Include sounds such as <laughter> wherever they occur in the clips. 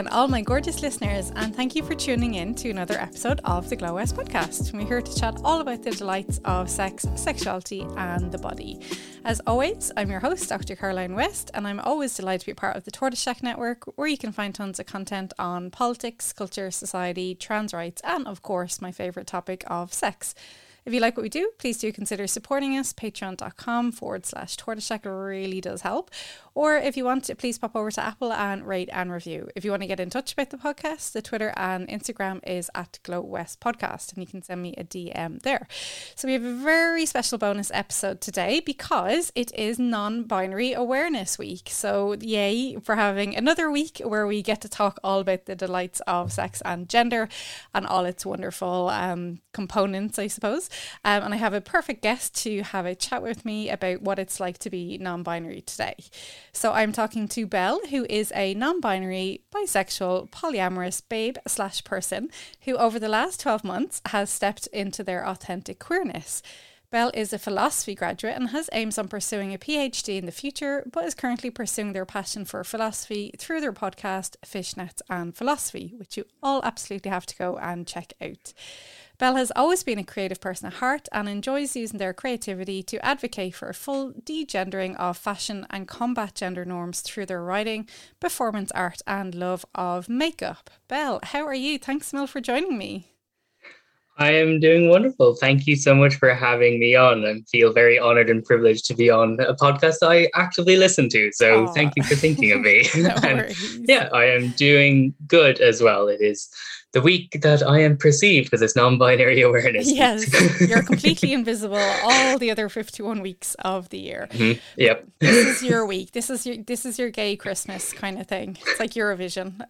again, all my gorgeous listeners, and thank you for tuning in to another episode of the Glow West podcast. We're here to chat all about the delights of sex, sexuality, and the body. As always, I'm your host, Dr. Caroline West, and I'm always delighted to be part of the Tortoise Shack Network, where you can find tons of content on politics, culture, society, trans rights, and of course, my favourite topic of sex. If you like what we do, please do consider supporting us. Patreon.com forward slash tortoiseshack really does help. Or if you want to, please pop over to Apple and rate and review. If you want to get in touch about the podcast, the Twitter and Instagram is at Glow West Podcast, and you can send me a DM there. So we have a very special bonus episode today because it is non-binary awareness week. So yay for having another week where we get to talk all about the delights of sex and gender and all its wonderful um, components, I suppose. Um, and I have a perfect guest to have a chat with me about what it's like to be non-binary today. So I'm talking to Belle, who is a non binary, bisexual, polyamorous babe slash person who, over the last 12 months, has stepped into their authentic queerness. Belle is a philosophy graduate and has aims on pursuing a PhD in the future, but is currently pursuing their passion for philosophy through their podcast, Fishnets and Philosophy, which you all absolutely have to go and check out. Belle has always been a creative person at heart and enjoys using their creativity to advocate for a full degendering of fashion and combat gender norms through their writing, performance art, and love of makeup. Belle, how are you? Thanks, Mill, for joining me. I am doing wonderful. Thank you so much for having me on and feel very honored and privileged to be on a podcast I actively listen to. So Aww. thank you for thinking of me. <laughs> no <laughs> and, yeah, I am doing good as well. It is the week that I am perceived because it's non-binary <laughs> awareness. Yes, you're <laughs> completely invisible all the other 51 weeks of the year. Mm-hmm. Yep. This is <laughs> your week. This is your this is your gay Christmas kind of thing. It's like Eurovision.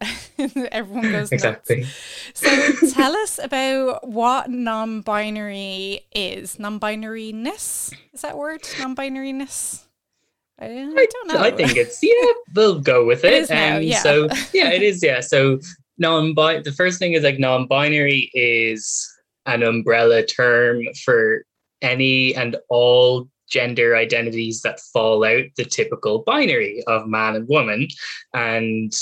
Everyone goes exactly. So tell us about what non-binary is. Non-binariness is that word? Non-binariness. I, I don't know. I think it's yeah. We'll go with it. it now, um, yeah. So yeah, it is. Yeah. So non the first thing is like non-binary is an umbrella term for any and all gender identities that fall out the typical binary of man and woman. And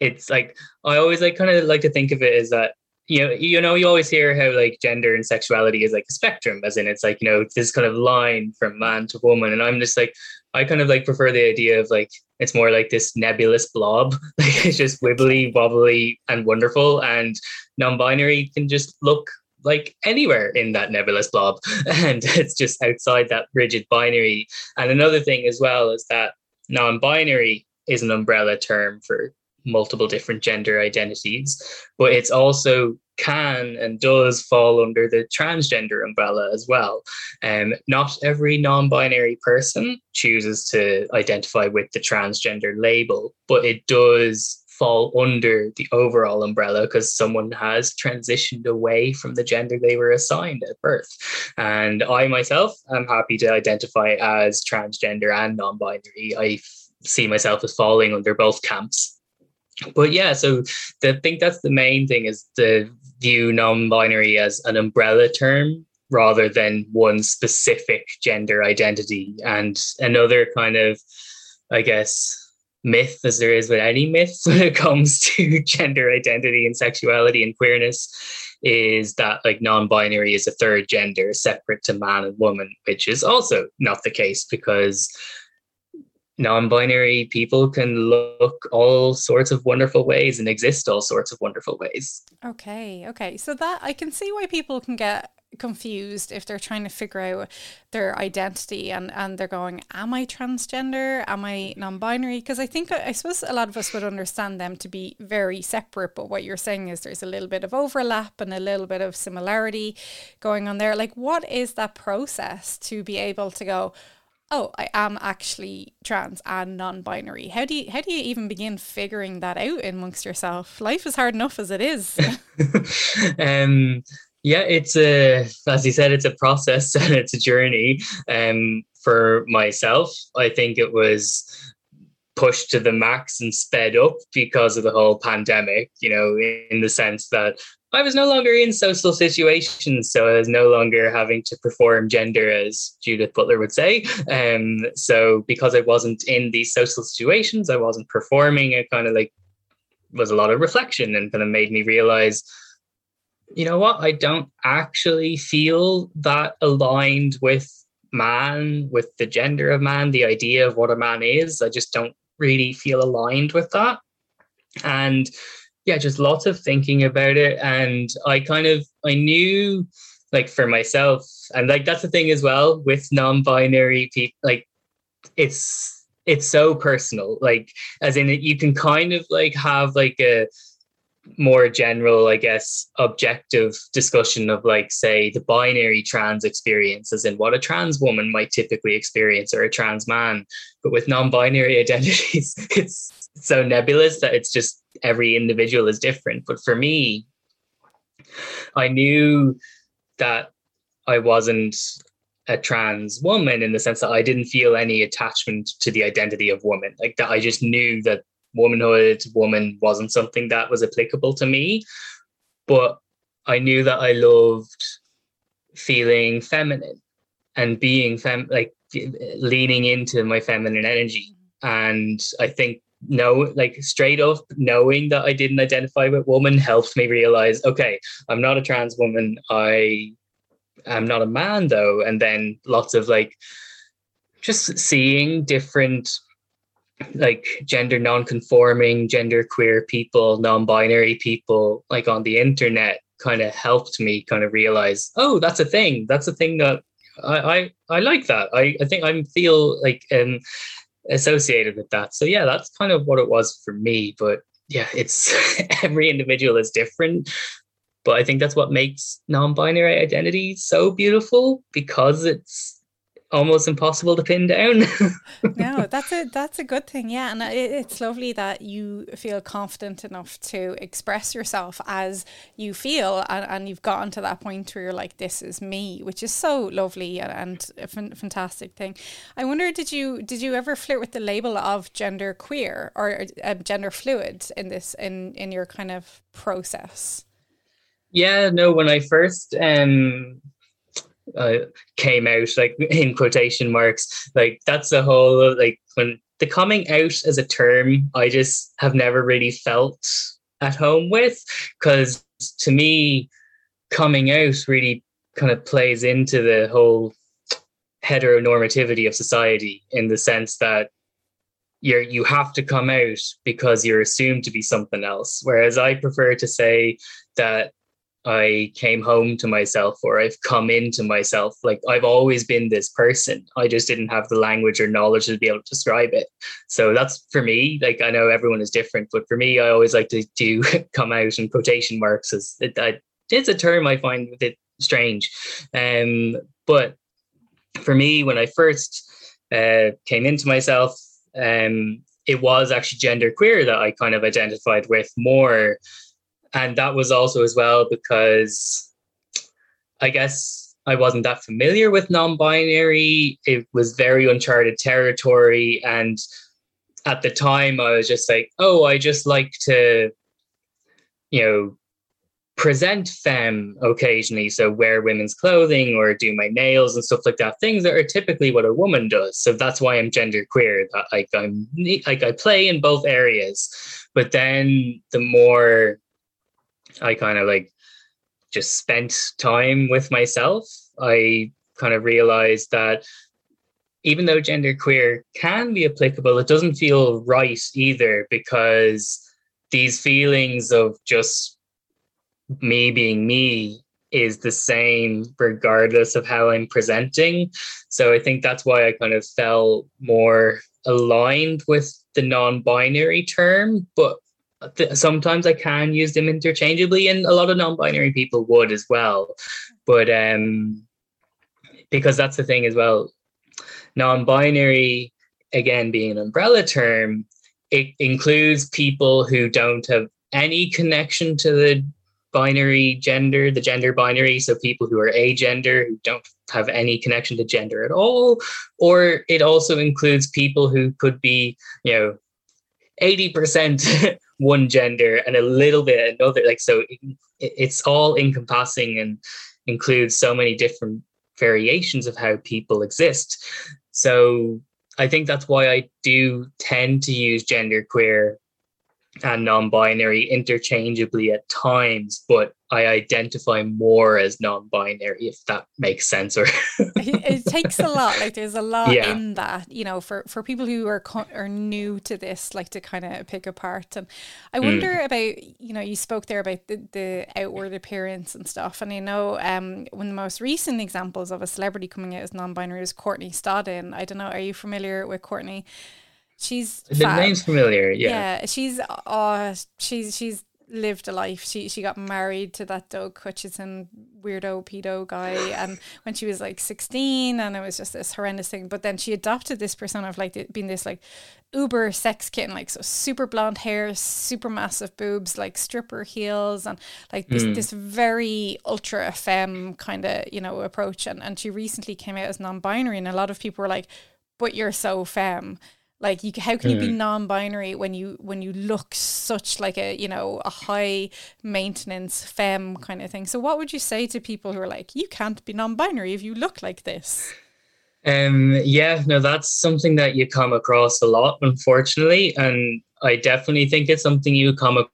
it's like i always like kind of like to think of it as that you know you know you always hear how like gender and sexuality is like a spectrum as in it's like you know this kind of line from man to woman. And i'm just like I kind of like prefer the idea of like it's more like this nebulous blob. <laughs> Like it's just wibbly, wobbly, and wonderful. And non-binary can just look like anywhere in that nebulous blob. <laughs> And it's just outside that rigid binary. And another thing as well is that non-binary is an umbrella term for multiple different gender identities, but it's also can and does fall under the transgender umbrella as well. Um, not every non binary person chooses to identify with the transgender label, but it does fall under the overall umbrella because someone has transitioned away from the gender they were assigned at birth. And I myself am happy to identify as transgender and non binary. I see myself as falling under both camps but yeah so the, i think that's the main thing is to view non-binary as an umbrella term rather than one specific gender identity. And another kind of i guess myth as there is with any myth <laughs> when it comes to gender identity and sexuality and queerness is that like non-binary is a third gender separate to man and woman which is also not the case because non-binary people can look all sorts of wonderful ways and exist all sorts of wonderful ways. Okay, okay. So that I can see why people can get confused if they're trying to figure out their identity and and they're going am i transgender am i non-binary because i think i suppose a lot of us would understand them to be very separate but what you're saying is there's a little bit of overlap and a little bit of similarity going on there like what is that process to be able to go oh, I am actually trans and non-binary. How do you how do you even begin figuring that out amongst yourself? Life is hard enough as it is. <laughs> um yeah, it's a as you said, it's a process <laughs> and it's a journey. Um for myself, I think it was pushed to the max and sped up because of the whole pandemic, you know, in the sense that I was no longer in social situations, so I was no longer having to perform gender, as Judith Butler would say. Um, so because I wasn't in these social situations, I wasn't performing a kind of like was a lot of reflection and kind of made me realize you know what? I don't actually feel that aligned with man with the gender of man the idea of what a man is. I just don't really feel aligned with that. And yeah just lots of thinking about it. And i kind of i knew like for myself and like that's the thing as well with non-binary people like it's it's so personal. Like as in you can kind of like have like a more general i guess objective discussion of like say the binary trans experience as in what a trans woman might typically experience or a trans man but with non-binary <laughs> identities it's so nebulous that it's just every individual is different but for me i knew that i wasn't a trans woman in the sense that I didn't feel any attachment to the identity of woman. Like that, I just knew that womanhood, woman wasn't something that was applicable to me. But I knew that I loved feeling feminine and being fem like leaning into my feminine energy. And I think no, like straight up knowing that I didn't identify with woman helped me realize, okay, I'm not a trans woman. I I'm not a man though. And then lots of like just seeing different like gender non-conforming, gender queer people, non-binary people like on the internet kind of helped me kind of realize, oh, that's a thing. That's a thing that I I, I like that. I, I think I feel like um associated with that. So yeah, that's kind of what it was for me. But yeah, it's <laughs> every individual is different. But I think that's what makes non-binary identity so beautiful because it's almost impossible to pin down. <laughs> no, that's a that's a good thing. Yeah, and it, it's lovely that you feel confident enough to express yourself as you feel, and, and you've gotten to that point where you're like, "This is me," which is so lovely and, and a f- fantastic thing. I wonder, did you did you ever flirt with the label of gender queer or uh, gender fluid in this in in your kind of process? Yeah, no, when I first um uh, came out, like in quotation marks, like that's the whole like when the coming out as a term, I just have never really felt at home with because to me, coming out really kind of plays into the whole heteronormativity of society in the sense that you're you have to come out because you're assumed to be something else. Whereas i prefer to say that I came home to myself or I've come into myself. Like I've always been this person. I just didn't have the language or knowledge to be able to describe it. So that's for me. Like I know everyone is different, but for me, I always like to do <laughs> come out in quotation marks as it, I, it's a term I find a bit strange. Um, but for me, when I first uh, came into myself, um, it was actually gender queer that I kind of identified with more and that was also as well because I guess I wasn't that familiar with non-binary. It was very uncharted territory, and at the time, I was just like, "Oh, I just like to, you know." present femme occasionally so wear women's clothing or do my nails and stuff like that things that are typically what a woman does so that's why i'm gender queer like i'm like i play in both areas but then the more I kind of like just spent time with myself. I kind of realized that even though genderqueer can be applicable, it doesn't feel right either because these feelings of just me being me is the same regardless of how I'm presenting. So I think that's why I kind of felt more aligned with the non binary term. But sometimes I can use them interchangeably, and a lot of non-binary people would as well. But um, because that's the thing as well, non-binary again being an umbrella term, it includes people who don't have any connection to the binary gender, the gender binary. So people who are agender who don't have any connection to gender at all, or it also includes people who could be, you know, 80% <laughs> one gender and a little bit another like so it, it's all encompassing and includes so many different variations of how people exist. So i think that's why i do tend to use gender queer and non-binary interchangeably at times but i identify more as non-binary if that makes sense or <laughs> it, takes a lot like there's a lot yeah. in that you know for for people who are co- are new to this like to kind of pick apart and i wonder mm. about you know you spoke there about the, the outward appearance and stuff and i know um one of the most recent examples of a celebrity coming out as non-binary is courtney stodden i don't know are you familiar with courtney She's the fab. name's familiar. Yeah. Yeah. She's uh she's she's lived a life. She she got married to that Doug Hutchison weirdo pedo guy and <laughs> when she was like 16 and it was just this horrendous thing but then she adopted this persona of like being this like uber sex kitten like so super blonde hair super massive boobs like stripper heels and like this, mm. this very ultra femme kind of you know approach and, and she recently came out as non-binary and a lot of people were like but you're so femme like you how can you be mm. non-binary when you when you look such like a you know a high maintenance femme kind of thing? So what would you say to people who are like you can't be non-binary if you look like this um yeah no that's something that you come across a lot unfortunately and i definitely think it's something you come across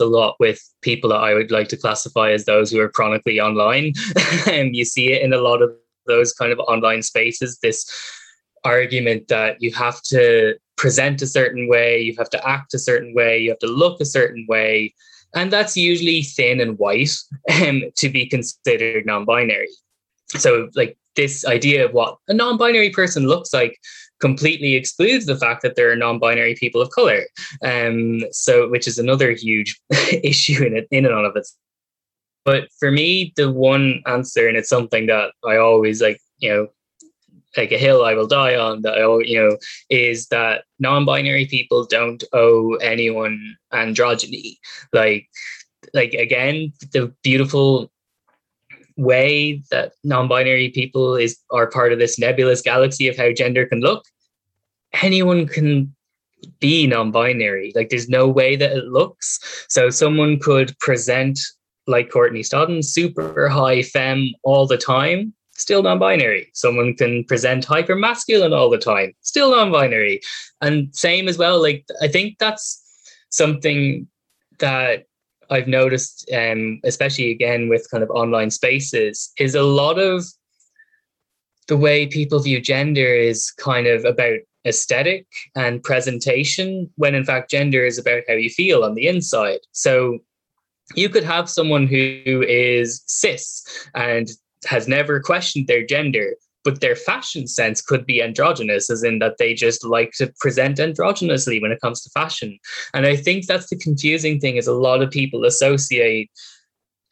a lot with people that i would like to classify as those who are chronically online. <laughs> And you see it in a lot of those kind of online spaces this argument that you have to present a certain way, you have to act a certain way, you have to look a certain way. And that's usually thin and white <laughs> um, to be considered non binary. So, like, this idea of what a non binary person looks like completely excludes the fact that there are non-binary people of color um so which is another huge <laughs> issue in it in and of it but for me the one answer and it's something that i always like you know like a hill I will die on that I, you know is that non-binary people don't owe anyone androgyny. Like like again the beautiful way that non-binary people is are part of this nebulous galaxy of how gender can look anyone can be non-binary. Like there's no way that it looks. So someone could present like courtney stodden super high femme all the time still non-binary. Someone can present hyper masculine all the time, still non-binary. And same as well, like I think that's something that I've noticed, um, especially again with kind of online spaces, is a lot of the way people view gender is kind of about aesthetic and presentation, when in fact gender is about how you feel on the inside. So you could have someone who is cis and has never questioned their gender, but their fashion sense could be androgynous, as in that they just like to present androgynously when it comes to fashion. And I think that's the confusing thing is a lot of people associate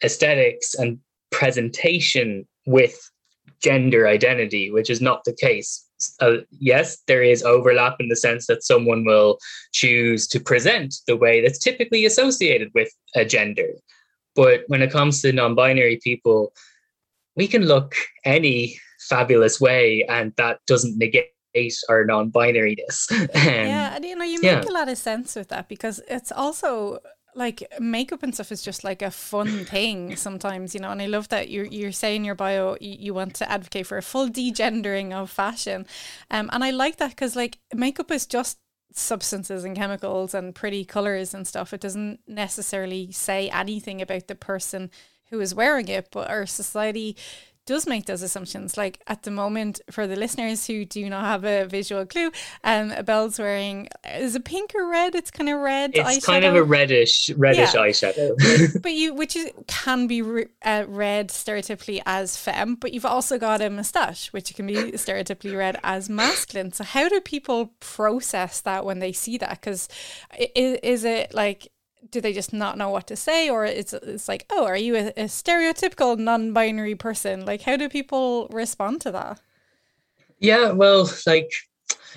aesthetics and presentation with gender identity, which is not the case. Uh, yes, there is overlap in the sense that someone will choose to present the way that's typically associated with a gender. But when it comes to non binary people, we can look any fabulous way and that doesn't negate our non-binariness. <laughs> Um, yeah and you know you make yeah. a lot of sense with that because it's also like makeup and stuff is just like a fun <laughs> thing sometimes you know and i love that you're you're saying your bio you, you want to advocate for a full degendering of fashion. Um and i like that because like makeup is just substances and chemicals and pretty colors and stuff. It doesn't necessarily say anything about the person who is wearing it, but our society does make those assumptions. Like at the moment, for the listeners who do not have a visual clue, um, Belle's wearing is it pink or red? It's kind of red. It's eyeshadow. kind of a reddish, reddish yeah. eyeshadow. but you, <laughs> which is can be uh, read stereotypically as femme, but you've also got a moustache, which can be <laughs> stereotypically read as masculine. So how do people process that when they see that? Because is, is it like do they just not know what to say? Or it's it's like oh are you a, a, stereotypical non-binary person? Like how do people respond to that? Yeah well like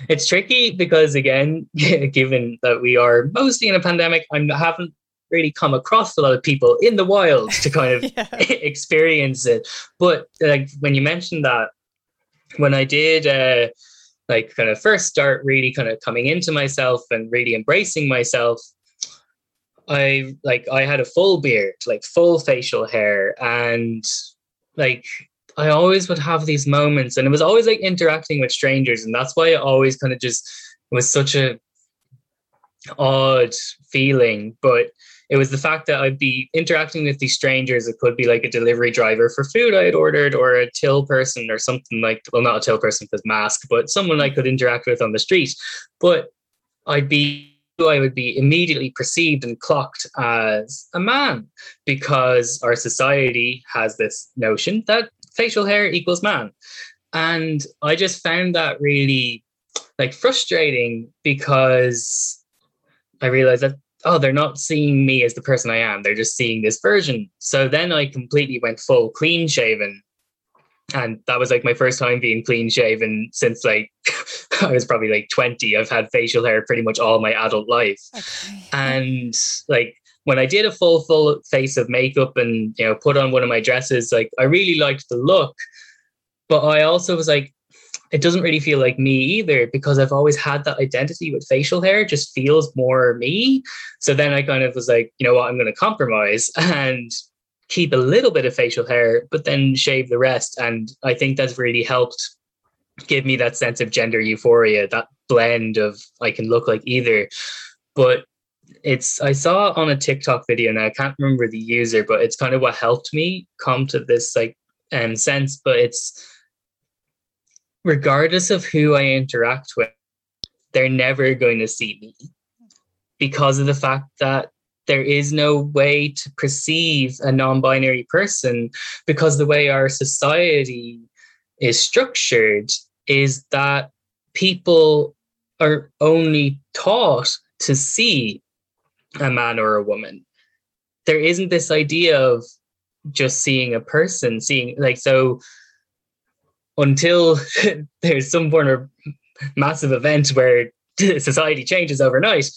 it's tricky because again <laughs> given that we are mostly in a pandemic i haven't really come across a lot of people in the wild to kind of <laughs> <laughs> experience it. But like when you mentioned that when i did uh like kind of first start really kind of coming into myself and really embracing myself I like I had a full beard, like full facial hair, and like I always would have these moments, and it was always like interacting with strangers, and that's why I always kind of just was such a odd feeling, but it was the fact that I'd be interacting with these strangers. It could be like a delivery driver for food I had ordered, or a till person, or something like well, not a till person because mask, but someone I could interact with on the street. But I'd be I would be immediately perceived and clocked as a man because our society has this notion that facial hair equals man. And I just found that really like frustrating because I realized that oh, they're not seeing me as the person I am. They're just seeing this version. So then I completely went full clean shaven. And that was like my first time being clean shaven since like <laughs> I was probably like 20. I've had facial hair pretty much all my adult life. Okay. And like when I did a full, full face of makeup and, you know, put on one of my dresses, like I really liked the look. But I also was like, it doesn't really feel like me either because I've always had that identity with facial hair, just feels more me. So then I kind of was like, you know what, I'm going to compromise <laughs> and keep a little bit of facial hair, but then shave the rest. And I think that's really helped give me that sense of gender euphoria, that blend of I can look like either. But it's I saw on a TikTok video and I can't remember the user, but it's kind of what helped me come to this like um sense. But it's regardless of who I interact with, they're never going to see me because of the fact that there is no way to perceive a non binary person because the way our society is structured is that people are only taught to see a man or a woman. There isn't this idea of just seeing a person, seeing like so until <laughs> there's some form of massive event where <laughs> society changes overnight,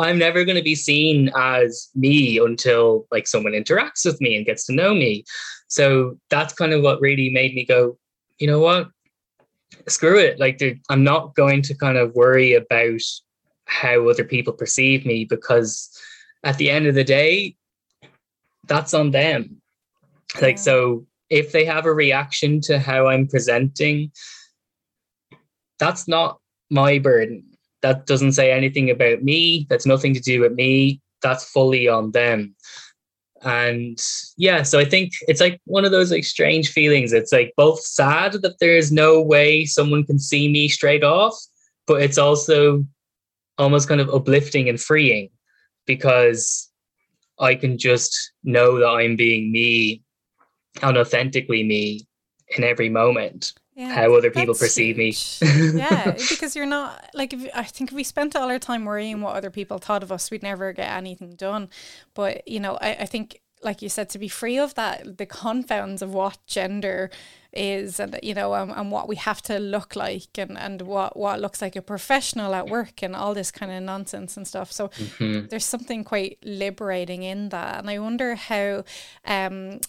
I'm never going to be seen as me until like someone interacts with me and gets to know me. So that's kind of what really made me go, you know what? Screw it. Like I'm not going to kind of worry about how other people perceive me because at the end of the day, that's on them. Like so if they have a reaction to how I'm presenting, that's not my burden. That doesn't say anything about me. That's nothing to do with me. That's fully on them. And yeah, so I think it's like one of those like strange feelings. It's like both sad that there's no way someone can see me straight off, but it's also almost kind of uplifting and freeing because I can just know that I'm being me unauthentically me in every moment yeah, how other people perceive huge. me <laughs> yeah because you're not like if, i think if we spent all our time worrying what other people thought of us we'd never get anything done but you know i, I think like you said to be free of that the confounds of what gender is and you know um, and what we have to look like and and what what looks like a professional at work and all this kind of nonsense and stuff so mm-hmm. there's something quite liberating in that and i wonder how um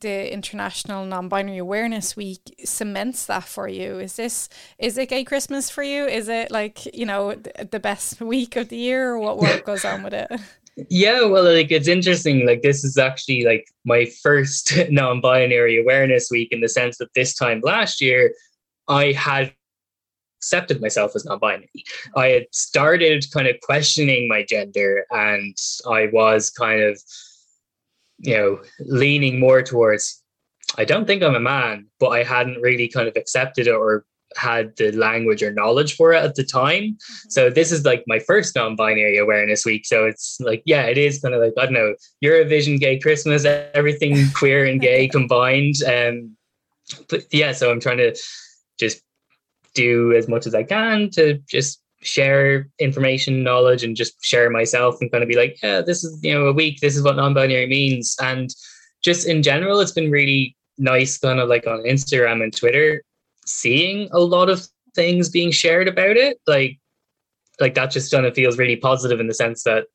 the International Non-Binary Awareness Week cements that for you. Is this is it gay Christmas for you? Is it like you know the best week of the year, or what what goes on with it? <laughs> Yeah, well, like it's interesting. Like this is actually like my first <laughs> non-binary awareness week in the sense that this time last year, I had accepted myself as non-binary. I had started kind of questioning my gender, and I was kind of you know, leaning more towards, I don't think I'm a man, but I hadn't really kind of accepted it or had the language or knowledge for it at the time. Mm-hmm. So this is like my first non-binary awareness week. So it's like, yeah, it is kind of like, I don't know, Eurovision gay Christmas, everything <laughs> queer and gay <laughs> combined. Um but yeah, so I'm trying to just do as much as I can to just share information, knowledge, and just share myself and kind of be like, yeah, this is, you know, a week, this is what non binary means. And just in general, it's been really nice, kind of like on Instagram and Twitter, seeing a lot of things being shared about it. Like, like that just kind of feels really positive in the sense that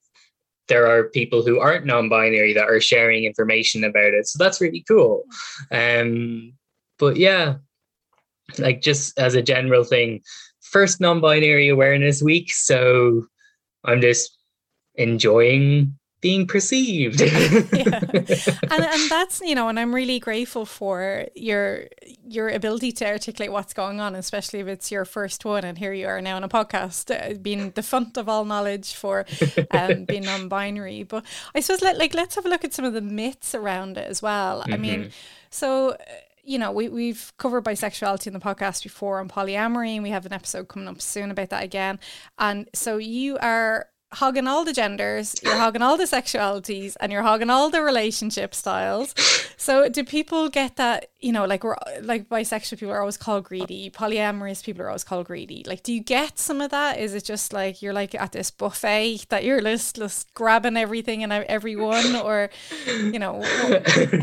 there are people who aren't non-binary that are sharing information about it. So that's really cool. Um, but yeah, like just as a general thing, first non-binary awareness week, so I'm just enjoying being perceived. <laughs> yeah. <laughs> and, and that's you know, and I'm really grateful for your your ability to articulate what's going on, especially if it's your first one. And here you are now on a podcast, uh, being the font of all knowledge for um, <laughs> being non-binary. But I suppose let like let's have a look at some of the myths around it as well. Mm-hmm. I mean, mm-hmm. so uh, you know, we, we've covered bisexuality in the podcast before on polyamory, and we have an episode coming up soon about that again. And so you are hogging all the genders, you're hogging all the sexualities, and you're hogging all the relationship styles. So do people get that? You know, like we're like bisexual people are always called greedy, polyamorous people are always called greedy. Like, do you get some of that? Is it just like you're like at this buffet that you're just, just grabbing everything and everyone, or you know,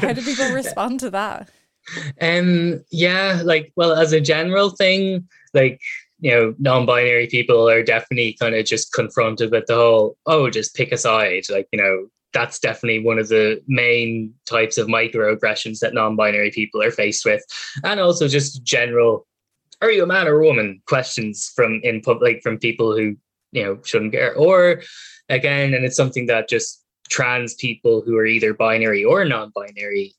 how do people <laughs> respond to that? Um, yeah, like well, as a general thing, like you know, non-binary people are definitely kind of just confronted with the whole, oh, just pick a side. Like, you know, that's definitely one of the main types of microaggressions that non-binary people are faced with. And also just general, are you a man or a woman? Questions from in public from people who, you know, shouldn't care. Or again, and it's something that just trans people who are either binary or non-binary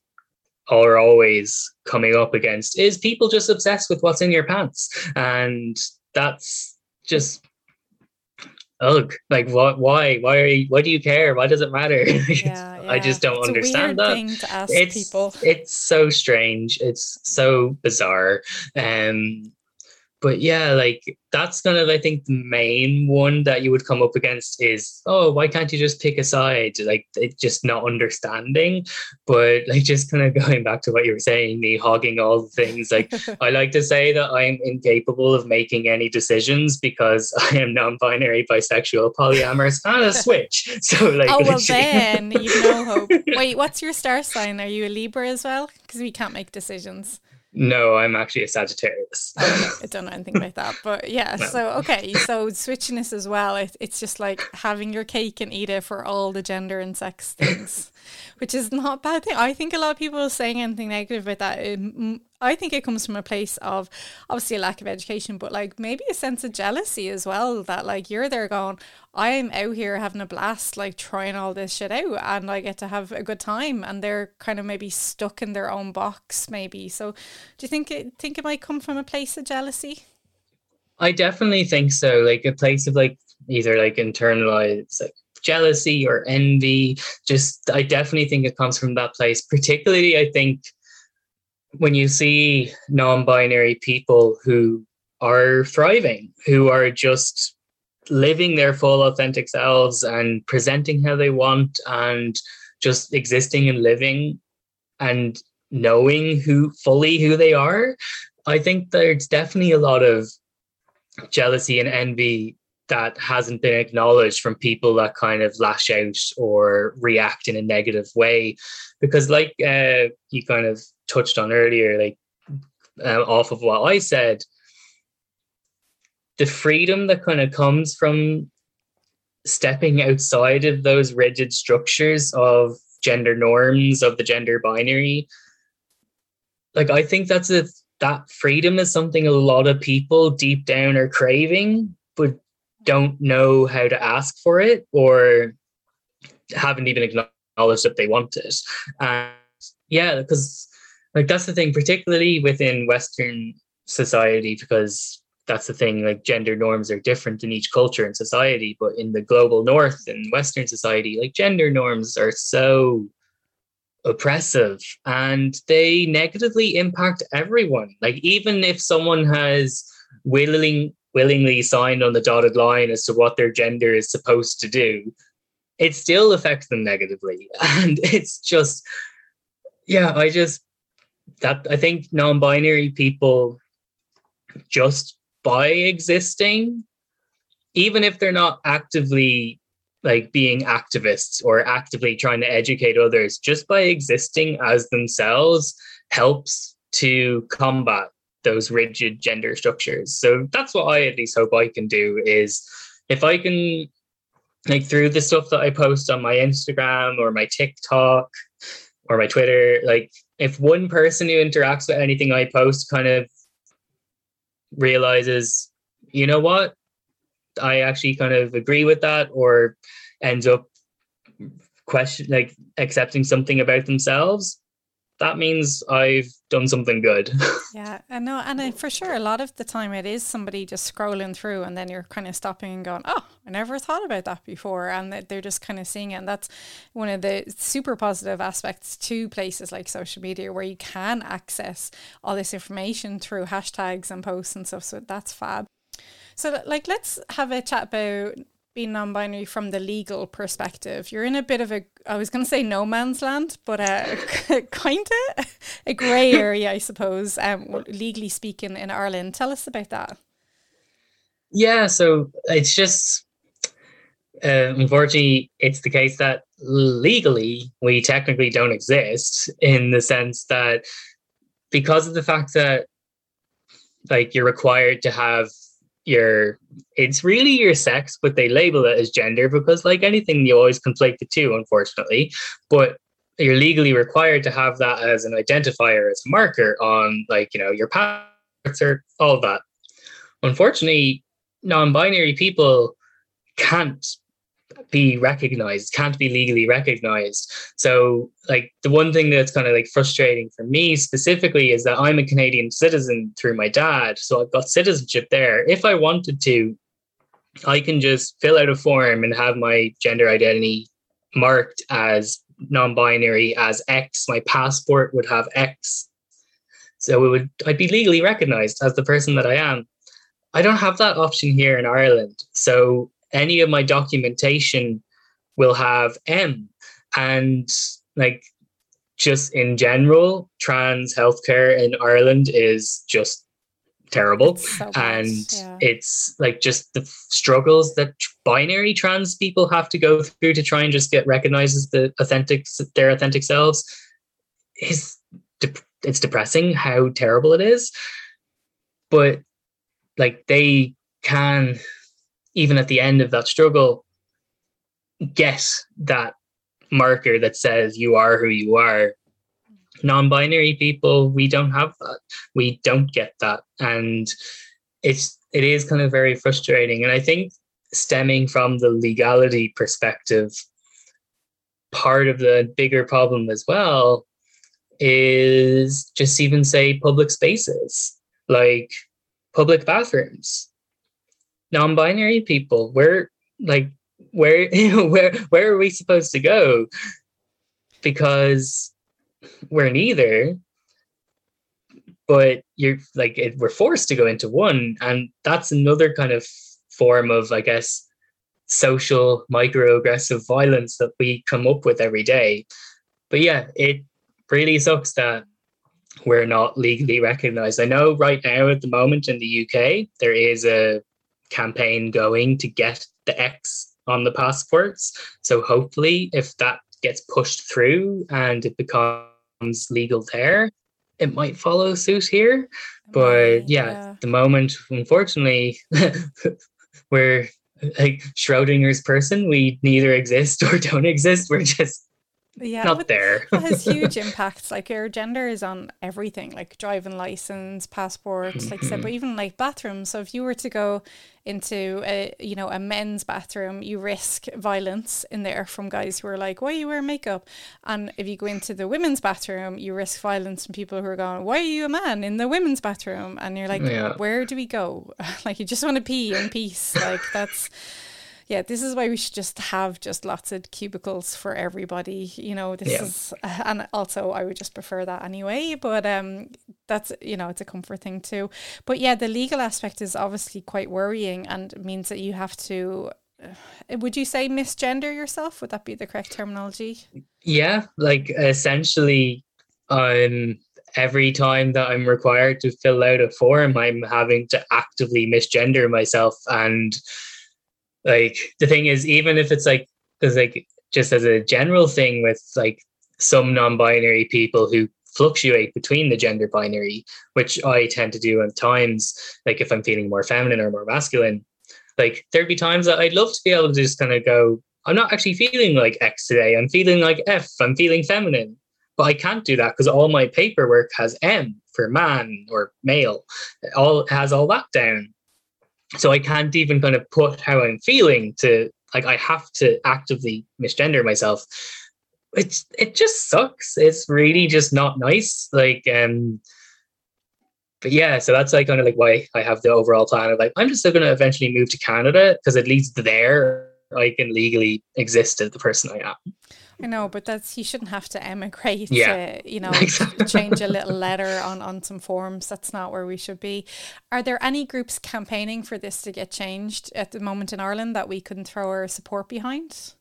are always coming up against is people just obsessed with what's in your pants. And that's just ugh. Like what why why are you why do you care? Why does it matter? <laughs> Yeah, yeah. i just don't it's understand that. it's people. it's so strange. It's so bizarre. Um but yeah, like that's kind of I think the main one that you would come up against is oh why can't you just pick a side? Like it's just not understanding. But like just kind of <laughs> going back to what you were saying me hogging all the things like <laughs> I like to say that I'm incapable of making any decisions because <laughs> I am non-binary bisexual polyamorous and a switch. So like oh well then you've no hope. Wait what's your star sign? Are you a Libra as well? Because we can't make decisions no, I'm actually a Sagittarius. okay, <laughs> I don't know anything about that, but yeah. No. So okay, so switchiness as well. It, it's just like having your cake and eat it for all the gender and sex things, <laughs> which is not a bad thing. I think a lot of people saying anything negative about that. It, I think it comes from a place of obviously a lack of education, but like maybe a sense of jealousy as well. That like you're there going, I'm out here having a blast, like trying all this shit out, and I get to have a good time, and they're kind of maybe stuck in their own box, maybe. So, do you think it think it might come from a place of jealousy? I definitely think so. Like a place of like either like internalized like jealousy or envy. Just I definitely think it comes from that place. Particularly, I think when you see non-binary people who are thriving, who are just living their full authentic selves and presenting how they want and just existing and living and knowing who fully who they are i think there's definitely a lot of jealousy and envy that hasn't been acknowledged from people that kind of lash out or react in a negative way. Because like uh, you kind of touched on earlier like uh, off of what i said the freedom that kind of comes from stepping outside of those rigid structures of gender norms of the gender binary like i think that's a that freedom is something a lot of people deep down are craving but don't know how to ask for it or haven't even acknowledged that they want it. And yeah, because like that's the thing, particularly within Western society, because that's the thing, like gender norms are different in each culture and society. But in the global north and Western society, like gender norms are so oppressive and they negatively impact everyone. Like even if someone has willing willingly signed on the dotted line as to what their gender is supposed to do, it still affects them negatively. <laughs> And it's just, yeah, I just, that I think non binary people just by existing, even if they're not actively like being activists or actively trying to educate others, just by existing as themselves helps to combat those rigid gender structures. So that's what I at least hope I can do is if I can like through the stuff that I post on my Instagram or my TikTok or my Twitter, like if one person who interacts with anything I post kind of realizes, you know what, I actually kind of agree with that or ends up question like accepting something about themselves that means I've done something good. <laughs> yeah, I know, and I, for sure, a lot of the time it is somebody just scrolling through, and then you're kind of stopping and going, "Oh, I never thought about that before," and they're just kind of seeing it. And that's one of the super positive aspects to places like social media, where you can access all this information through hashtags and posts and stuff. So that's fab. So, like, let's have a chat about being non-binary from the legal perspective. You're in a bit of a i was going to say no man's land but uh, <laughs> kind of a grey <laughs> area i suppose um, legally speaking in ireland. Tell us about that. Yeah so it's just uh, unfortunately it's the case that legally we technically don't exist in the sense that because of the fact that like you're required to have your it's really your sex, but they label it as gender because like anything you always conflate the two, unfortunately. But you're legally required to have that as an identifier, as a marker on like, you know, your passports or all that. Unfortunately, non-binary people can't be recognized, can't be legally recognized. So, like, the one thing that's kind of like frustrating for me specifically is that I'm a Canadian citizen through my dad. So, I've got citizenship there. If I wanted to, I can just fill out a form and have my gender identity marked as non binary as X. My passport would have X. So, it would, I'd be legally recognized as the person that I am. I don't have that option here in Ireland. So any of my documentation will have M. And like just in general, trans healthcare in Ireland is just terrible. So and yeah. it's like just the struggles that binary trans people have to go through to try and just get recognized as the authentic their authentic selves is de- it's depressing how terrible it is. But like they can even at the end of that struggle, get that marker that says you are who you are. Non binary people, we don't have that. We don't get that. And it's it is kind of very frustrating. And I think stemming from the legality perspective, part of the bigger problem as well is just even say public spaces like public bathrooms non-binary people where like where <laughs> where where are we supposed to go? Because we're neither. But you're like it, we're forced to go into one and that's another kind of form of i guess social microaggressive violence that we come up with every day. But yeah it really sucks that we're not legally recognized. I know right now at the moment in the uk there is a campaign going to get the X on the passports. So hopefully, if that gets pushed through and it becomes legal there, it might follow suit here. But yeah, yeah. the moment, unfortunately, <laughs> we're like Schrodinger's person, we neither exist <laughs> or don't exist. We're just yeah not there. it has <laughs> huge impacts. Like your gender is on everything like driving license passports like I said but mm-hmm. even like bathrooms. So if you were to go into a you know a men's bathroom you risk violence in there from guys who are like why are you wear makeup? And if you go into the women's bathroom you risk violence from people who are going why are you a man in the women's bathroom? And you're like yeah. where do we go? <laughs> Like you just want to pee in peace. Like that's yeah, this is why we should just have just lots of cubicles for everybody. You know, this yeah. is, <laughs> and also I would just prefer that anyway. But um, that's you know, it's a comfort thing too. But yeah, the legal aspect is obviously quite worrying and means that you have to. Uh, would you say misgender yourself? Would that be the correct terminology? Yeah, like essentially, um, every time that I'm required to fill out a form, I'm having to actively misgender myself and like the thing is even if it's like there's like just as a general thing with like some non-binary people who fluctuate between the gender binary which i tend to do at times like if i'm feeling more feminine or more masculine like there'd be times that i'd love to be able to just kind of go i'm not actually feeling like x today. I'm feeling like f. I'm feeling feminine. But i can't do that because all my paperwork has m for man or male. All has all that down so I can't even kind of put how I'm feeling to like I have to actively misgender myself. It's it just sucks. It's really just not nice. Like um but yeah, so that's like kind of like why I have the overall plan of like I'm just gonna eventually move to Canada because at least there I can legally exist as the person I am. I know, but that's he shouldn't have to emigrate yeah. to, you know, <laughs> change a little letter on, on some forms. That's not where we should be. Are there any groups campaigning for this to get changed at the moment in Ireland that we can throw our support behind?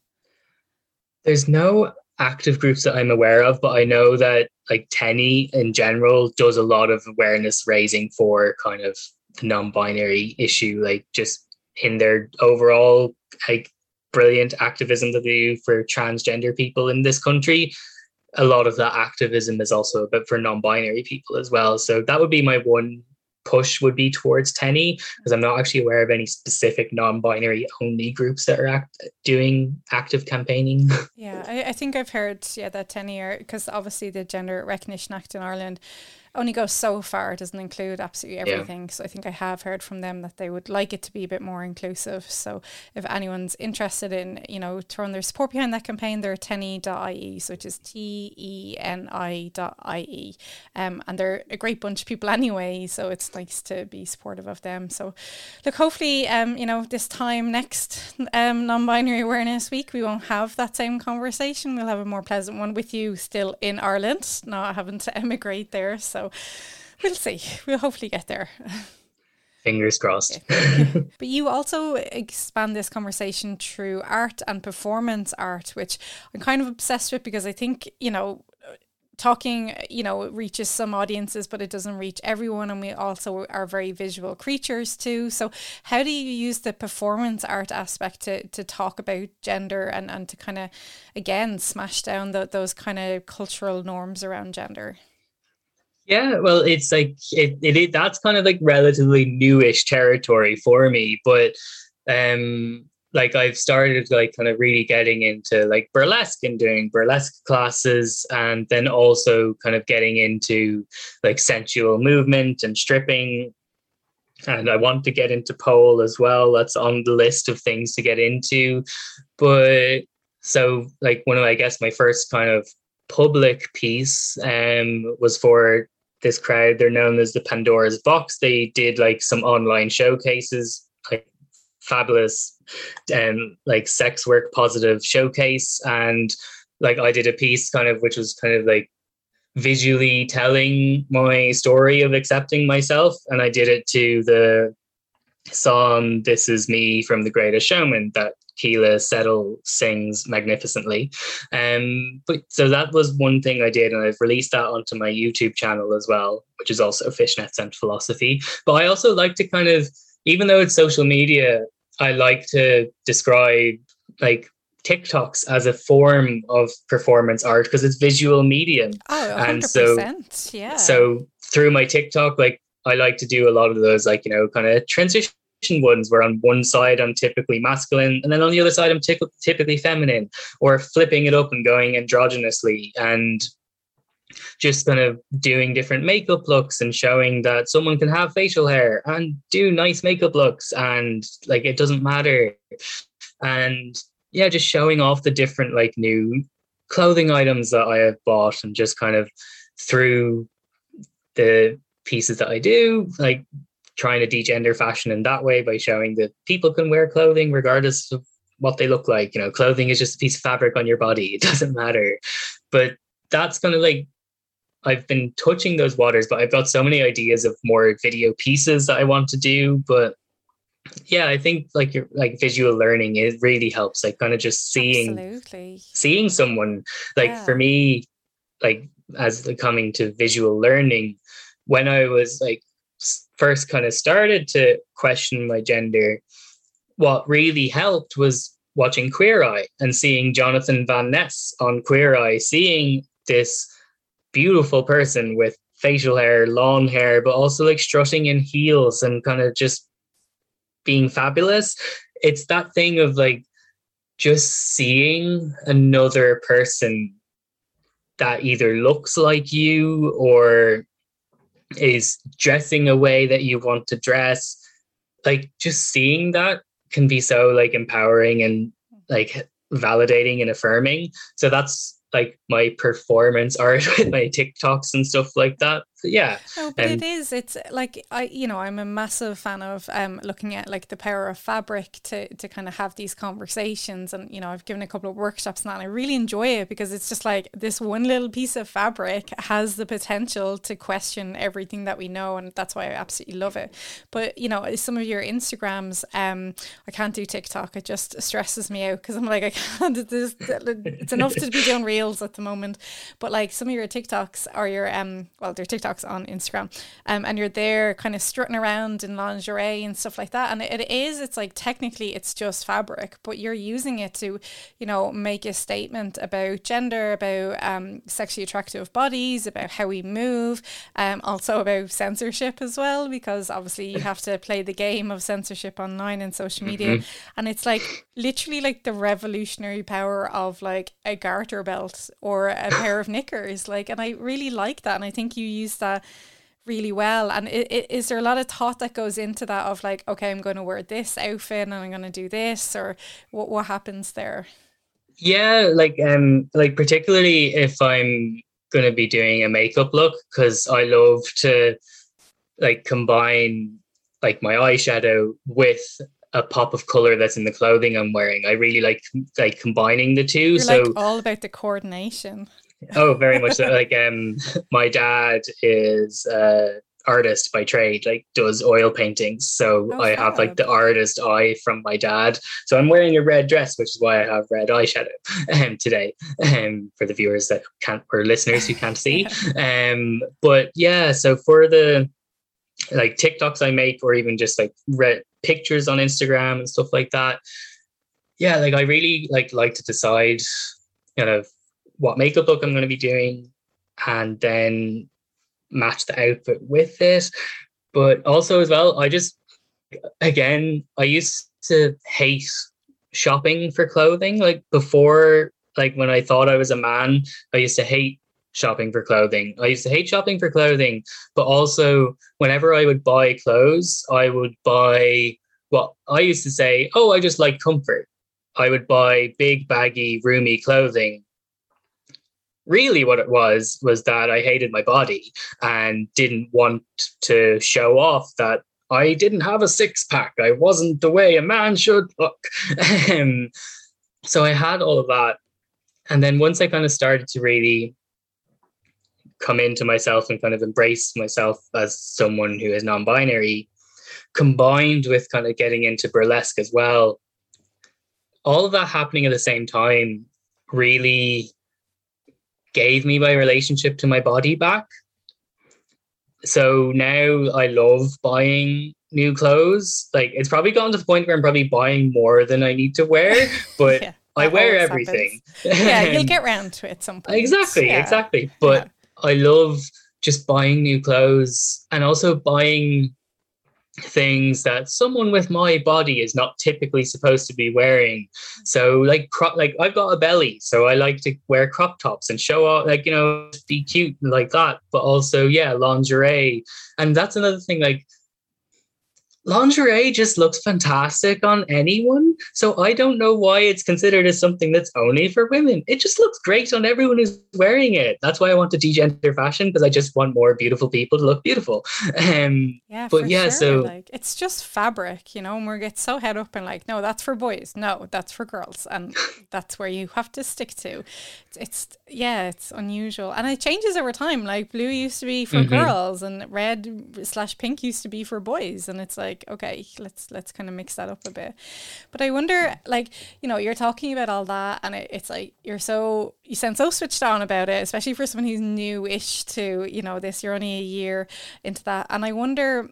There's no active groups that I'm aware of, but I know that like TENI in general does a lot of awareness raising for kind of the non-binary issue, like just in their overall like brilliant activism that they do for transgender people in this country. A lot of that activism is also about for non-binary people as well. So that would be my one push would be towards TENI because I'm not actually aware of any specific non-binary only groups that are act- doing active campaigning. <laughs> Yeah, I, I, think I've heard yeah that TENI are because obviously the Gender Recognition Act in Ireland only goes so far. It doesn't include absolutely everything. Yeah. So I think I have heard from them that they would like it to be a bit more inclusive. So if anyone's interested in, you know, throwing their support behind that campaign, they're teni.ie, so which is T E N I.ie. Um, and they're a great bunch of people anyway. So it's nice to be supportive of them. So look, hopefully, um, you know, this time next um, non binary awareness week, we won't have that same conversation. We'll have a more pleasant one with you still in Ireland, not having <laughs> to emigrate there. So we'll see. We'll hopefully get there. Fingers crossed. <laughs> but you also expand this conversation through art and performance art, which I'm kind of obsessed with because I think, you know, talking you know reaches some audiences but it doesn't reach everyone and we also are very visual creatures too so how do you use the performance art aspect to, to talk about gender and, and to kind of again smash down the, those kind of cultural norms around gender yeah, well, it's like it, it, it that's kind of like relatively newish territory for me, but um like I've started like kind of really getting into like burlesque and doing burlesque classes and then also kind of getting into like sensual movement and stripping. And I want to get into pole as well that's on the list of things to get into. But so like one of I guess my first kind of public piece um was for this crowd. They're known as the Pandora's Box. They did like some online showcases, like fabulous, um, like sex work positive showcase, and like I did a piece kind of which was kind of like visually telling my story of accepting myself, and I did it to the song "This Is Me" from The Greatest Showman that Keala Settle sings magnificently. Um, but so that was one thing I did, and I've released that onto my YouTube channel as well, which is also Fishnets and Philosophy. But I also like to kind of, even though it's social media, I like to describe like TikToks as a form of performance art because it's visual medium. Oh, 100%. and so yeah. So through my TikTok, like I like to do a lot of those, like you know, kind of transition ones where on one side I'm typically masculine and then on the other side I'm typically feminine or flipping it up and going androgynously and just kind of doing different makeup looks and showing that someone can have facial hair and do nice makeup looks and like it doesn't matter. And yeah just showing off the different like new clothing items that I have bought and just kind of through the pieces that I do like trying to degender fashion in that way by showing that people can wear clothing regardless of what they look like. You know, clothing is just a piece of fabric on your body. <laughs> It doesn't matter. But that's kind of like I've been touching those waters, but I've got so many ideas of more video pieces that I want to do. But yeah, I think like your like visual learning it really helps. Like kind of just seeing Absolutely. seeing someone. Like yeah. for me, like as coming to visual learning, when I was like first kind of started to question my gender, what really helped was watching Queer Eye and seeing Jonathan Van Ness on Queer Eye, seeing this beautiful person with facial hair, long hair, but also like strutting in heels and kind of just being fabulous. It's that thing of like just seeing another person that either looks like you or is dressing a way that you want to dress like just seeing that can be so like empowering and like validating and affirming. So that's like my performance art <laughs> with my TikToks and stuff like that. yeah. No, but it is. It's like I, you know, I'm a massive fan of um looking at like the power of fabric to to kind of have these conversations. And you know, I've given a couple of workshops now, and I really enjoy it because it's just like this one little piece of fabric has the potential to question everything that we know, and that's why I absolutely love it. But you know, some of your Instagrams, um, I can't do TikTok. It just stresses me out because I'm like I can't. It's, it's enough to be <laughs> done real at the moment, but like some of your TikToks or your um well they're TikToks on Instagram, um and you're there kind of strutting around in lingerie and stuff like that, and it, it is it's like technically it's just fabric, but you're using it to you know make a statement about gender, about um sexually attractive bodies, about how we move, um also about censorship as well because obviously you have to play the game of censorship online and social media, mm-hmm. and it's like literally like the revolutionary power of like a garter belt belt or a pair of knickers. Like, and I really like that. And I think you use that really well. And it, it, is there a lot of thought that goes into that of like, okay, I'm going to wear this outfit and I'm going to do this, or what what happens there? Yeah, like um, like particularly if I'm going to be doing a makeup look, because I love to like combine like my eyeshadow with a pop of color that's in the clothing I'm wearing. I really like like combining the 2 You're so like all about the coordination. <laughs> oh, very much so. Like um, my dad is uh artist by trade like does oil paintings so oh, i have like the artist eye from my dad so i'm wearing a red dress which is why i have red eyeshadow <laughs> um, today um, for the viewers that can't or listeners who can't see <laughs> um but yeah so for the like TikToks I make or even just like red pictures on Instagram and stuff like that. Yeah, like I really like like to decide kind of what makeup look I'm going to be doing and then match the outfit with it. But also as well, I just again, I used to hate shopping for clothing like before like when I thought I was a man, I used to hate shopping for clothing. I used to hate shopping for clothing, but also whenever I would buy clothes, I would buy what I used to say, oh, I just like comfort. I would buy big, baggy, roomy clothing. Really, what it was was that I hated my body and didn't want to show off that I didn't have a six pack. I wasn't the way a man should look. <laughs> Um, so I had all of that. And then once I kind of started to really come into myself and kind of embrace myself as someone who is non-binary combined with kind of getting into burlesque as well all of that happening at the same time really gave me my relationship to my body back so now i love buying new clothes like it's probably gotten to the point where i'm probably buying more than i need to wear <laughs> but yeah, I wear everything. yeah, you'll <laughs> get round to it at some point. Exactly, yeah. exactly. But I love just buying new clothes and also buying things that someone with my body is not typically supposed to be wearing. So like like I've got a belly, so I like to wear crop tops and show off like you know be cute like that, but also yeah, lingerie. And that's another thing like lingerie just looks fantastic on anyone. So I don't know why it's considered as something that's only for women. It just looks great on everyone who's wearing it. That's why I want to degender fashion because I just want more beautiful people to look beautiful. Um, yeah, but yeah, sure. so like it's just fabric, you know, and we get so head up and like, no, that's for boys. No, that's for girls, and that's where you have to stick to. It's, it's yeah, it's unusual, and it changes over time. Like blue used to be for mm-hmm. girls, and red slash pink used to be for boys, and it's like like okay let's let's kind of mix that up a bit but i wonder like you know you're talking about all that and it, it's like you're so you sound so switched on about it especially for someone who's new-ish to you know this you're only a year into that and i wonder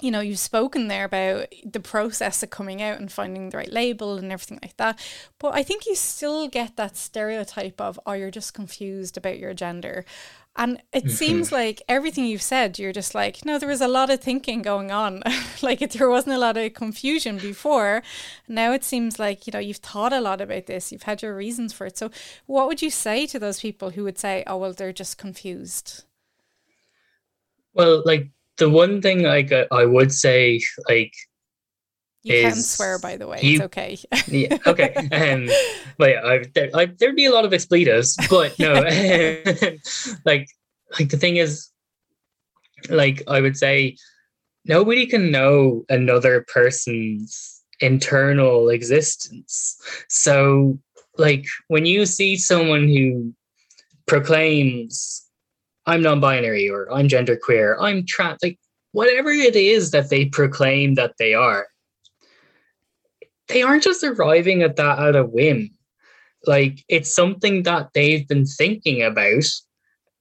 you know, you've spoken there about the process of coming out and finding the right label and everything like that. But I think you still get that stereotype of, oh, you're just confused about your gender. And it mm-hmm. seems like everything you've said, you're just like, no, there was a lot of thinking going on. <laughs> like if there wasn't a lot of confusion before. Now it seems like, you know, you've thought a lot about this, you've had your reasons for it. So what would you say to those people who would say, oh, well, they're just confused? Well, like the one thing like I would say, like, You is, can swear, by the way. You, it's okay. <laughs> yeah, okay. Um, but yeah, I, there, I, there'd be a lot of expletives, but no, <laughs> <laughs> like, like the thing is, like I would say, nobody can know another person's internal existence. So, like, when you see someone who proclaims, "I'm non-binary" or "I'm genderqueer," "I'm trans," like whatever it is that they proclaim that they are they aren't just arriving at that at a whim. Like it's something that they've been thinking about,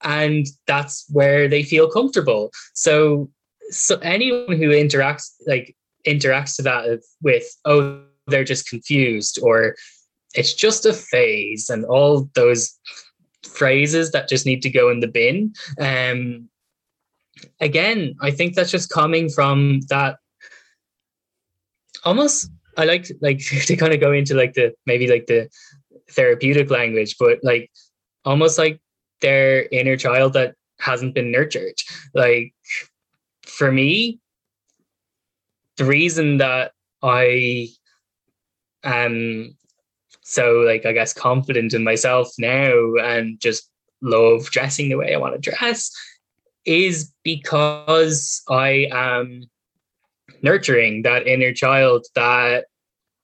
and that's where they feel comfortable. So, so anyone who interacts like interacts to that with oh they're just confused or it's just a phase and all those phrases that just need to go in the bin. Um, again, I think that's just coming from that almost I like like <laughs> to kind of go into like the maybe like the therapeutic language, but like almost like their inner child that hasn't been nurtured. Like for me, the reason that I am so like I guess confident in myself now and just love dressing the way I want to dress is because I am nurturing that inner child that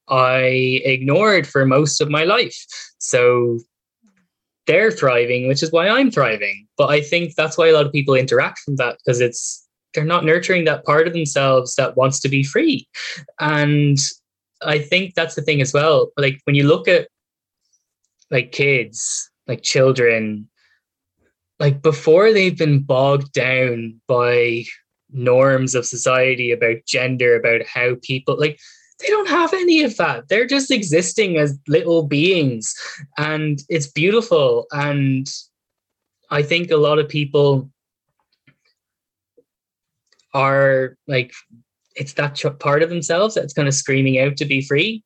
I ignored for most of my life. So they're thriving, which is why I'm thriving. But I think that's why a lot of people interact from that because it's they're not nurturing that part of themselves that wants to be free. And I think that's the thing as well. Like when you look at like kids, like children, like before they've been bogged down by norms of society about gender, about how people like they don't have any of that. They're just existing as little beings. And it's beautiful. And I think a lot of people are like, it's that part of themselves that's kind of screaming out to be free.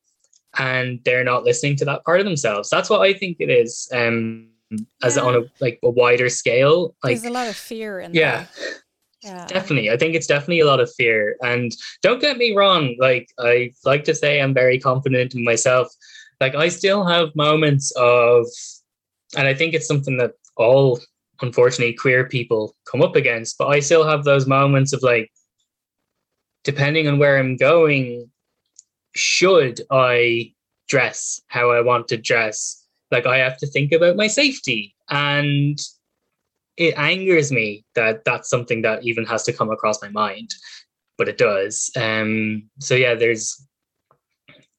And they're not listening to that part of themselves. That's what I think it is. Um, as yeah. on a like a wider scale. Like, There's a lot of fear in yeah. That. Yeah. Definitely. I think it's definitely a lot of fear. And don't get me wrong, like I like to say I'm very confident in myself. Like I still have moments of and I think it's something that all unfortunately queer people come up against, but I still have those moments of like depending on where I'm going, should I dress how I want to dress? Like I have to think about my safety and it angers me that that's something that even has to come across my mind, but it does. Um, so yeah, there's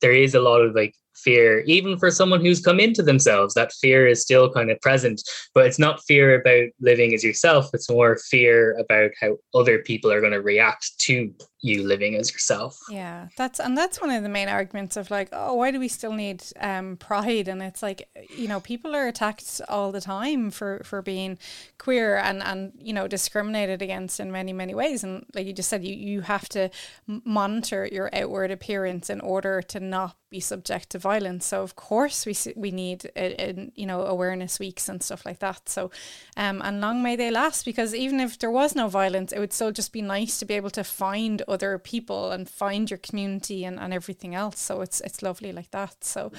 there is a lot of like fear, even for someone who's come into themselves, that fear is still kind of present. But it's not fear about living as yourself, it's more fear about how other people are going to react to you living as yourself. Yeah, that's and that's one of the main arguments of like, oh, why do we still need um, pride? And it's like, you know, people are attacked all the time for for being queer and and you know discriminated against in many many ways. And like you just said, you you have to monitor your outward appearance in order to not be subject to violence. So of course we we need a, a, you know awareness weeks and stuff like that. So um, and long may they last because even if there was no violence, it would still just be nice to be able to find other people and find your community and, and everything else. So it's it's lovely like that. So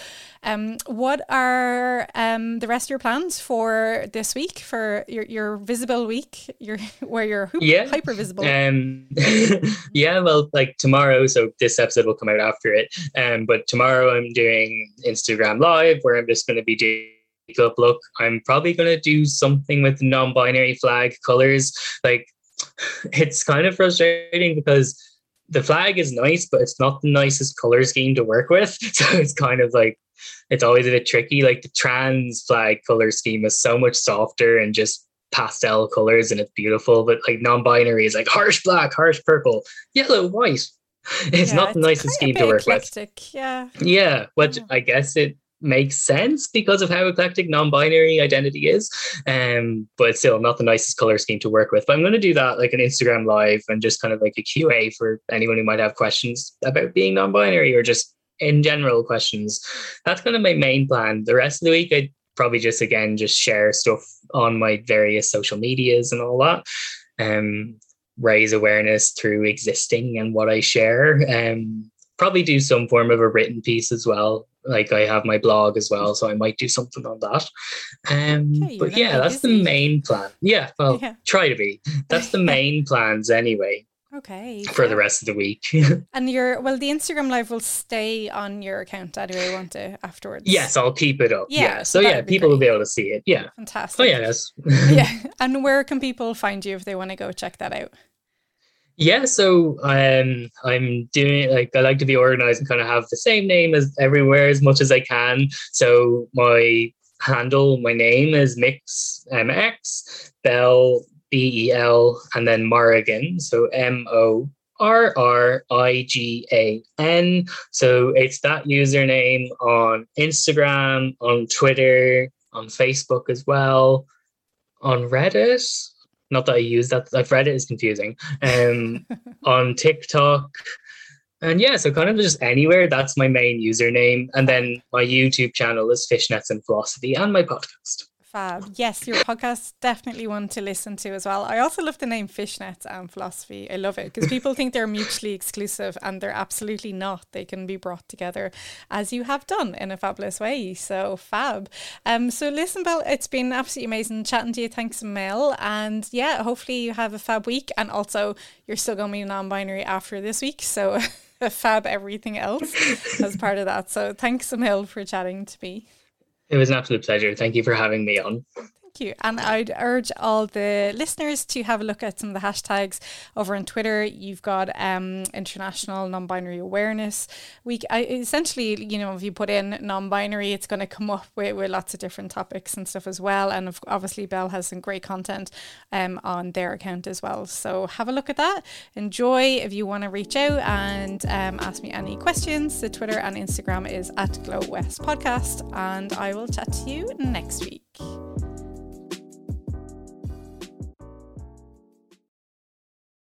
um, what are um, the rest of your plans for this week for your, your visible week? Your <laughs> where you're hoop, yeah. hyper visible. Um, <laughs> yeah, well, like tomorrow. So this episode will come out after it. Um, but tomorrow I'm doing Instagram live where I'm just going to be doing up look. I'm probably going to do something with non-binary flag colors. Like <laughs> it's kind of frustrating because the flag is nice, but it's not the nicest color scheme to work with. <laughs> So it's kind of like it's always a bit tricky. Like the trans flag color scheme is so much softer and just pastel colors and it's beautiful. But like non-binary is like harsh black, harsh purple, yellow, white. <laughs> It's yeah, not the nicest scheme to work eclectic. with. Yeah. Yeah, Which yeah. I guess it makes sense because of how eclectic non-binary identity is. Um, but still not the nicest color scheme to work with. But I'm going to do that like an Instagram live and just kind of like a QA for anyone who might have questions about being non-binary or just in general questions. That's kind of my main plan. The rest of the week, I'd probably just again just share stuff on my various social medias and all that. Um, raise awareness through existing and what I share. Um, probably do some form of a written piece as well. Like I have my blog as well, so I might do something on that. Um, okay, but yeah, that's busy. the main plan. Yeah, well, yeah. try to be. That's the <laughs> main plans anyway. Okay. For yeah. the rest of the week. <laughs> and your well, the Instagram live will stay on your account anyway, won't it? Afterwards. Yes, I'll keep it up. Yeah. yeah. So yeah, people great. will be able to see it. Yeah. Fantastic. Oh yeah, yes. yeah. <laughs> And where can people find you if they want to go check that out? Yeah, so um, I'm doing like I like to be organized and kind of have the same name as everywhere as much as I can. So my handle, my name is Mix MX Bell B E L and then Morrigan. So M O R R I G A N. So it's that username on Instagram, on Twitter, on Facebook as well, on Reddit. Not that I use that. I've read it is confusing. Um, <laughs> on TikTok. And yeah, so kind of just anywhere. That's my main username. And then my YouTube channel is Fishnets and Philosophy and my podcast. Fab. <laughs> Yes, your podcast definitely one to listen to as well. I also love the name Fishnets and Philosophy. I love it because people think they're mutually exclusive and they're absolutely not. They can be brought together as you have done in a fabulous way. So fab. Um, so listen, Belle, it's been absolutely amazing chatting to you. Thanks, Mel. And yeah, hopefully you have a fab week. And also, you're still going to be non-binary after this week. So <laughs> fab everything else as part of that. So thanks, Emil, for chatting to me. It was an absolute pleasure. Thank you for having me on. You. And I'd urge all the listeners to have a look at some of the hashtags over on Twitter. You've got um, International Non-Binary Awareness Week. I, essentially, you know, if you put in non-binary, it's going to come up with, with lots of different topics and stuff as well. And obviously, Belle has some great content um, on their account as well. So have a look at that. Enjoy if you want to reach out and um, ask me any questions. The Twitter and Instagram is at Glow West Podcast. And I will chat to you next week.